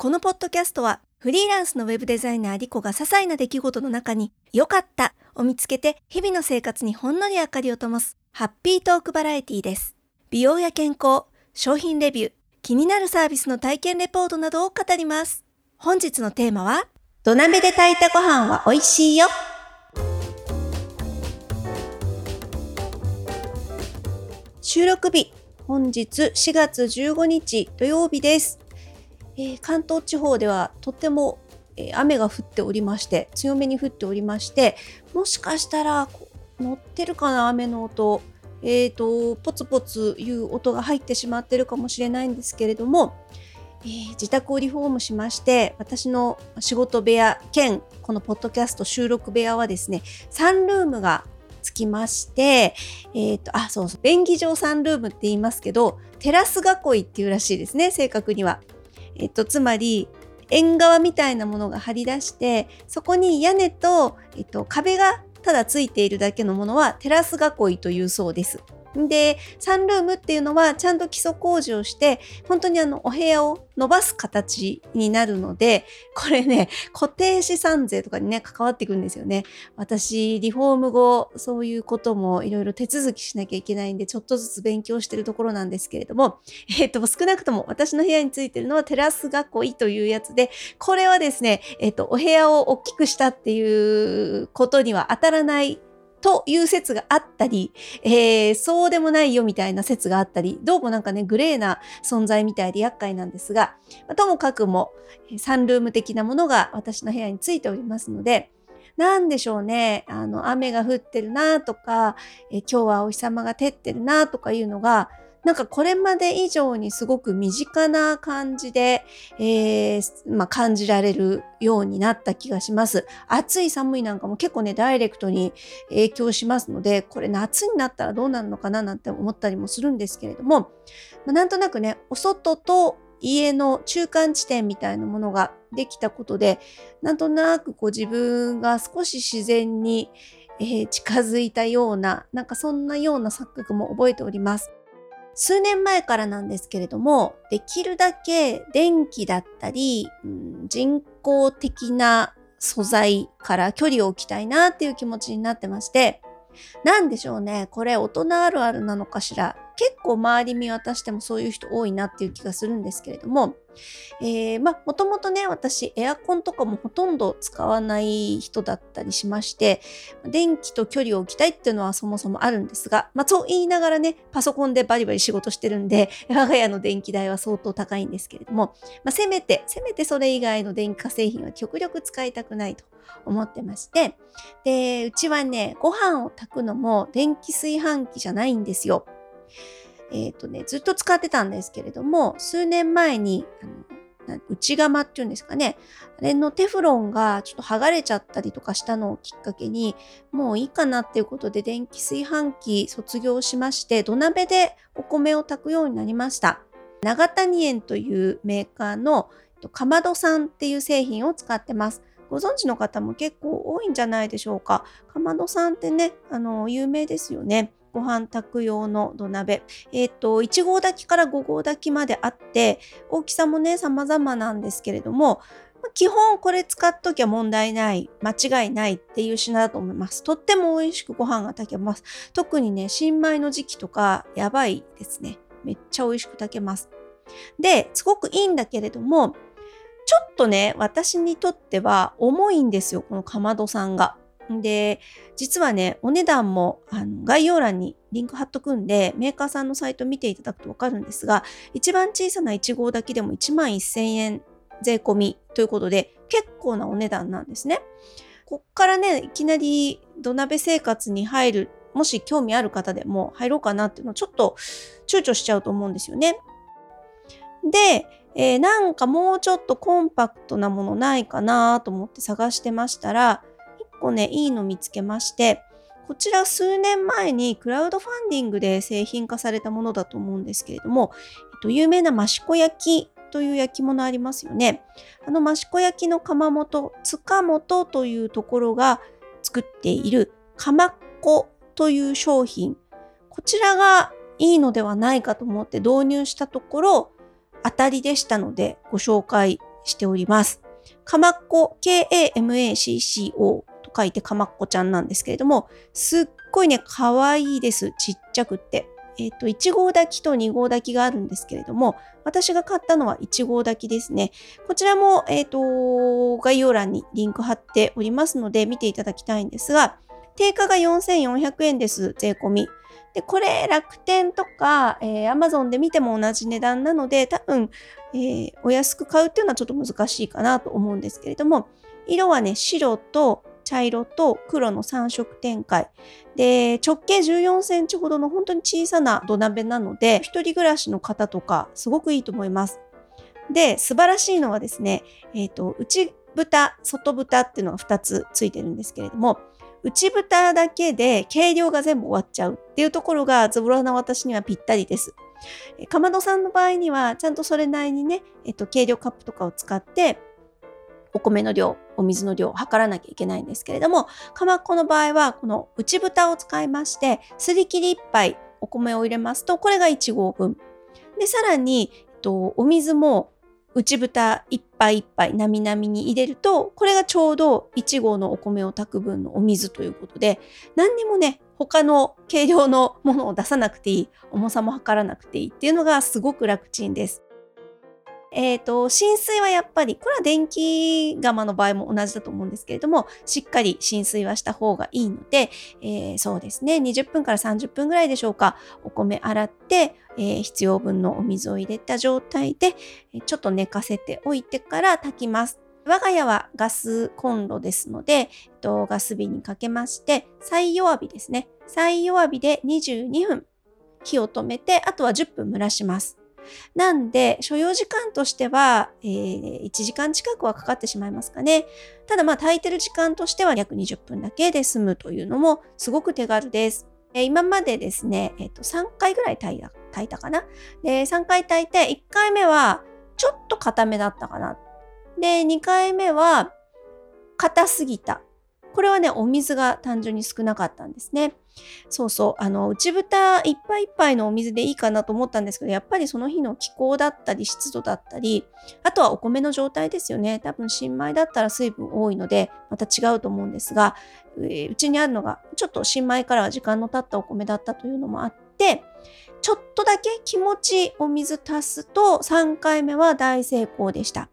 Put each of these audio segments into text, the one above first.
このポッドキャストはフリーランスのウェブデザイナーリコが些細な出来事の中に良かったを見つけて日々の生活にほんのり明かりを灯すハッピートークバラエティです。美容や健康、商品レビュー、気になるサービスの体験レポートなどを語ります。本日のテーマは土鍋で炊いたご飯は美味しいよ収録日本日4月15日土曜日です。えー、関東地方ではとても、雨が降っておりまして強めに降っておりましてもしかしたら乗ってるかな雨の音えーと、ポツポツいう音が入ってしまってるかもしれないんですけれども、えー、自宅をリフォームしまして私の仕事部屋兼このポッドキャスト収録部屋はですねサンルームがつきまして、え、ー、と、あ、そうそう、便宜上サンルームって言いますけど、テラス囲いっていうらしいですね、正確には。えっと、つまり縁側みたいなものが張り出してそこに屋根と、えっと、壁がただついているだけのものはテラス囲いというそうです。で、サンルームっていうのはちゃんと基礎工事をして、本当にあの、お部屋を伸ばす形になるので、これね、固定資産税とかにね、関わってくるんですよね。私、リフォーム後、そういうこともいろいろ手続きしなきゃいけないんで、ちょっとずつ勉強してるところなんですけれども、えっ、ー、と、少なくとも私の部屋についてるのはテラス囲いというやつで、これはですね、えっ、ー、と、お部屋を大きくしたっていうことには当たらないという説があったり、えー、そうでもないよみたいな説があったり、どうもなんかね、グレーな存在みたいで厄介なんですが、ともかくも、サンルーム的なものが私の部屋についておりますので、なんでしょうね、あの、雨が降ってるなとか、え今日はお日様が照ってるなとかいうのが、なんかこれまで以上にすごく身近な感じで、えー、まあ、感じられるようになった気がします。暑い寒いなんかも結構ね、ダイレクトに影響しますので、これ夏になったらどうなるのかななんて思ったりもするんですけれども、まあ、なんとなくね、お外と家の中間地点みたいなものができたことで、なんとなくこう自分が少し自然に、えー、近づいたような、なんかそんなような錯覚も覚えております。数年前からなんですけれども、できるだけ電気だったり、うん、人工的な素材から距離を置きたいなっていう気持ちになってまして、なんでしょうね。これ大人あるあるなのかしら。結構周り見渡してもそういう人多いなっていう気がするんですけれども、えー、まあもともとね私エアコンとかもほとんど使わない人だったりしまして電気と距離を置きたいっていうのはそもそもあるんですが、まあ、そう言いながらねパソコンでバリバリ仕事してるんで 我が家の電気代は相当高いんですけれども、まあ、せめてせめてそれ以外の電化製品は極力使いたくないと思ってましてでうちはねご飯を炊くのも電気炊飯器じゃないんですよ。えっ、ー、とね、ずっと使ってたんですけれども、数年前に、あの内釜っていうんですかね、あれのテフロンがちょっと剥がれちゃったりとかしたのをきっかけに、もういいかなっていうことで電気炊飯器卒業しまして、土鍋でお米を炊くようになりました。長谷園というメーカーのかまどさんっていう製品を使ってます。ご存知の方も結構多いんじゃないでしょうか。かまどさんってね、あの、有名ですよね。ご飯炊く用の土鍋。えっ、ー、と、1合炊きから5合炊きまであって、大きさもね、様々なんですけれども、基本これ使っときゃ問題ない、間違いないっていう品だと思います。とっても美味しくご飯が炊けます。特にね、新米の時期とかやばいですね。めっちゃ美味しく炊けます。で、すごくいいんだけれども、ちょっとね、私にとっては重いんですよ、このかまどさんが。で、実はね、お値段もあの概要欄にリンク貼っとくんで、メーカーさんのサイト見ていただくとわかるんですが、一番小さな1号だけでも1万1000円税込みということで、結構なお値段なんですね。こっからね、いきなり土鍋生活に入る、もし興味ある方でも入ろうかなっていうのをちょっと躊躇しちゃうと思うんですよね。で、えー、なんかもうちょっとコンパクトなものないかなと思って探してましたら、個ね、いいの見つけまして、こちら数年前にクラウドファンディングで製品化されたものだと思うんですけれども、えっと、有名な益子焼きという焼き物ありますよね。あの益子焼きの窯元、塚本というところが作っている釜っ子という商品。こちらがいいのではないかと思って導入したところ、当たりでしたのでご紹介しております。かまっこ KAMACCO と書いてかまっこちゃんなんですけれども、すっごいね、可愛いです。ちっちゃくって。えっ、と、1号炊きと2号炊きがあるんですけれども、私が買ったのは1号炊きですね。こちらも、えっ、ー、と、概要欄にリンク貼っておりますので、見ていただきたいんですが、定価が4400円です、税込み。で、これ楽天とか、えー、Amazon で見ても同じ値段なので、多分、えー、お安く買うっていうのはちょっと難しいかなと思うんですけれども、色はね、白と茶色と黒の3色展開。で、直径14センチほどの本当に小さな土鍋なので、一人暮らしの方とかすごくいいと思います。で、素晴らしいのはですね、えっ、ー、と、内蓋、外蓋っていうのが2つついてるんですけれども、内蓋だけで計量が全部終わっちゃうっていうところがズボラな私にはぴったりです。かまどさんの場合にはちゃんとそれなりにね、えっと、計量カップとかを使ってお米の量、お水の量を測らなきゃいけないんですけれども、かまっこの場合は、この内蓋を使いまして、すり切り1杯お米を入れますと、これが1合分。で、さらに、えっと、お水も内蓋1杯1杯なみなみに入れると、これがちょうど1合のお米を炊く分のお水ということで、何にもね、他の計量のものを出さなくていい、重さも測らなくていいっていうのがすごく楽ちんです。え、ー、と、浸水はやっぱり、これは電気釜の場合も同じだと思うんですけれども、しっかり浸水はした方がいいので、えー、そうですね、20分から30分ぐらいでしょうか、お米洗って、えー、必要分のお水を入れた状態で、ちょっと寝かせておいてから炊きます。我が家はガスコンロですので、えっと、ガス火にかけまして、最弱火ですね。最弱火で22分火を止めて、あとは10分蒸らします。なんで、所要時間としては、えー、1時間近くはかかってしまいますかね。ただまあ炊いてる時間としては約20分だけで済むというのもすごく手軽です。えー、今までですね、えーと、3回ぐらい炊いた炊いたかな。で、3回炊いて、1回目はちょっと固めだったかな。で、2回目は硬すぎた。これはね、お水が単純に少なかったんですね。そうそう、あの、内蓋いっぱいいっぱいのお水でいいかなと思ったんですけど、やっぱりその日の気候だったり、湿度だったり、あとはお米の状態ですよね。多分新米だったら水分多いので、また違うと思うんですが、うちにあるのが、ちょっと新米からは時間の経ったお米だったというのもあって、ちょっとだけ気持ちお水足すと3回目は大成功でした。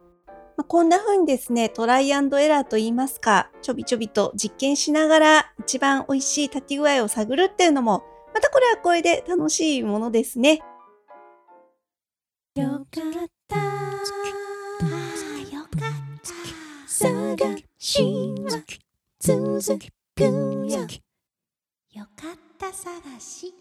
まあ、こんな風にですね、トライアンドエラーと言いますか、ちょびちょびと実験しながら一番美味しい炊き具合を探るっていうのも、またこれはこれで楽しいものですね。よかった。よかった。探しは続くよ。よかった探し。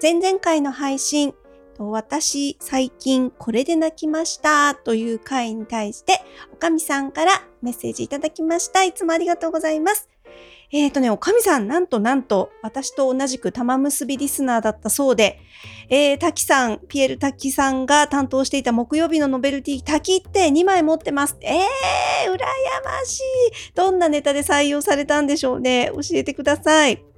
前々回の配信、私、最近これで泣きましたという回に対して、おかみさんからメッセージいただきました。いつもありがとうございます。えっ、ー、とね、おかみさん、なんとなんと、私と同じく玉結びリスナーだったそうで、えー、滝さん、ピエール滝さんが担当していた木曜日のノベルティ、滝って2枚持ってます。えー、羨ましい。どんなネタで採用されたんでしょうね。教えてください。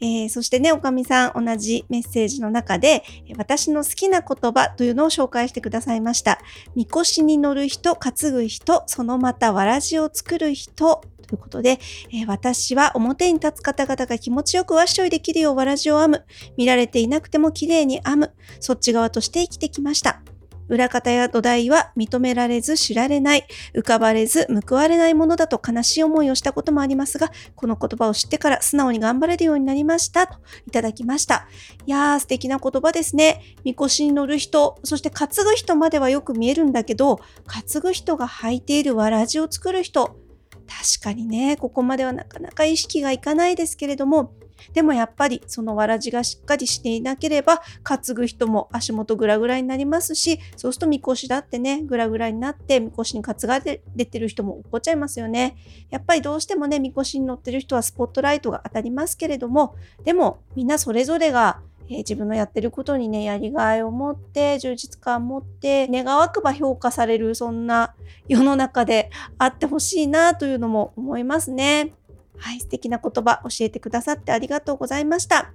えー、そしてね、おかみさん、同じメッセージの中で、私の好きな言葉というのを紹介してくださいました。みこしに乗る人、担ぐ人、そのまたわらじを作る人、ということで、えー、私は表に立つ方々が気持ちよくわっしょいできるようわらじを編む。見られていなくても綺麗に編む。そっち側として生きてきました。裏方や土台は認められず知られない、浮かばれず報われないものだと悲しい思いをしたこともありますが、この言葉を知ってから素直に頑張れるようになりましたといただきました。いやー素敵な言葉ですね。みこしに乗る人、そして担ぐ人まではよく見えるんだけど、担ぐ人が履いているわらじを作る人、確かにね、ここまではなかなか意識がいかないですけれども、でもやっぱりそのわらじがしっかりしていなければ担ぐ人も足元ぐらぐらになりますしそうするとみこしだってねぐらぐらになってみこしに担がれてる人も怒っちゃいますよねやっぱりどうしてもねみこしに乗ってる人はスポットライトが当たりますけれどもでもみんなそれぞれがえ、自分のやってることにね、やりがいを持って、充実感を持って、願わくば評価される、そんな世の中であってほしいなというのも思いますね。はい、素敵な言葉教えてくださってありがとうございました。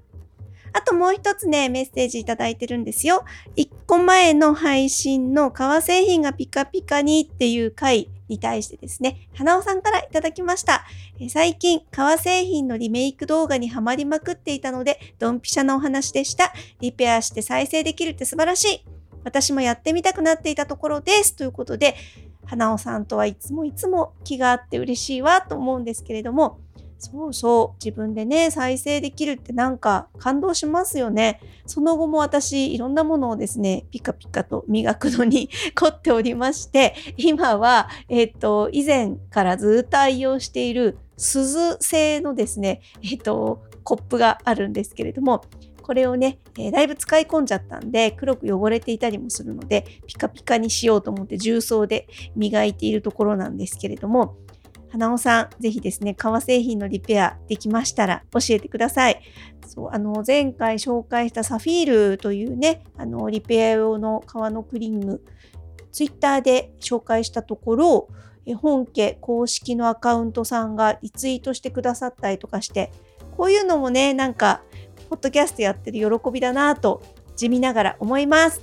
あともう一つね、メッセージいただいてるんですよ。一個前の配信の革製品がピカピカにっていう回に対してですね、花尾さんからいただきました。え最近、革製品のリメイク動画にハマりまくっていたので、ドンピシャなお話でした。リペアして再生できるって素晴らしい。私もやってみたくなっていたところです。ということで、花尾さんとはいつもいつも気があって嬉しいわと思うんですけれども、そうそう。自分でね、再生できるってなんか感動しますよね。その後も私、いろんなものをですね、ピカピカと磨くのに 凝っておりまして、今は、えっ、と、以前からずっと愛用している鈴製のですね、えっ、と、コップがあるんですけれども、これをね、えー、だいぶ使い込んじゃったんで、黒く汚れていたりもするので、ピカピカにしようと思って重曹で磨いているところなんですけれども、花尾さん、ぜひですね、革製品のリペアできましたら教えてください。そう、あの、前回紹介したサフィールというね、あの、リペア用の革のクリーム、ツイッターで紹介したところ、本家公式のアカウントさんがリツイートしてくださったりとかして、こういうのもね、なんか、ポッドキャストやってる喜びだなと、地味ながら思います。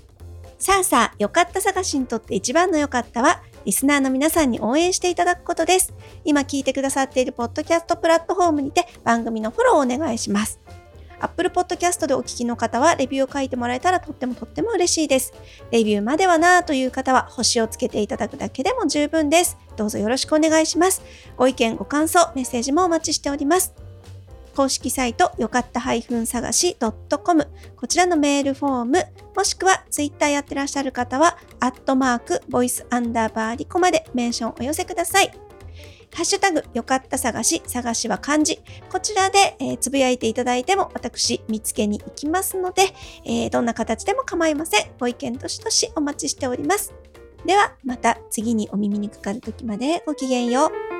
さあさあ、よかった探しにとって一番のよかったは、リスナーの皆さんに応援していただくことです。今聞いてくださっているポッドキャストプラットフォームにて番組のフォローをお願いします。Apple Podcast でお聞きの方はレビューを書いてもらえたらとってもとっても嬉しいです。レビューまではなぁという方は星をつけていただくだけでも十分です。どうぞよろしくお願いします。ご意見、ご感想、メッセージもお待ちしております。公式サイト、よかった探し .com、こちらのメールフォーム、もしくはツイッターやってらっしゃる方は、アットマーク、ボイスアンダーバーリコまでメンションお寄せください。ハッシュタグ、よかった探し、探しは漢字。こちらで、えー、つぶやいていただいても、私、見つけに行きますので、えー、どんな形でも構いません。ご意見どしどしお待ちしております。では、また次にお耳にかかるときまでごきげんよう。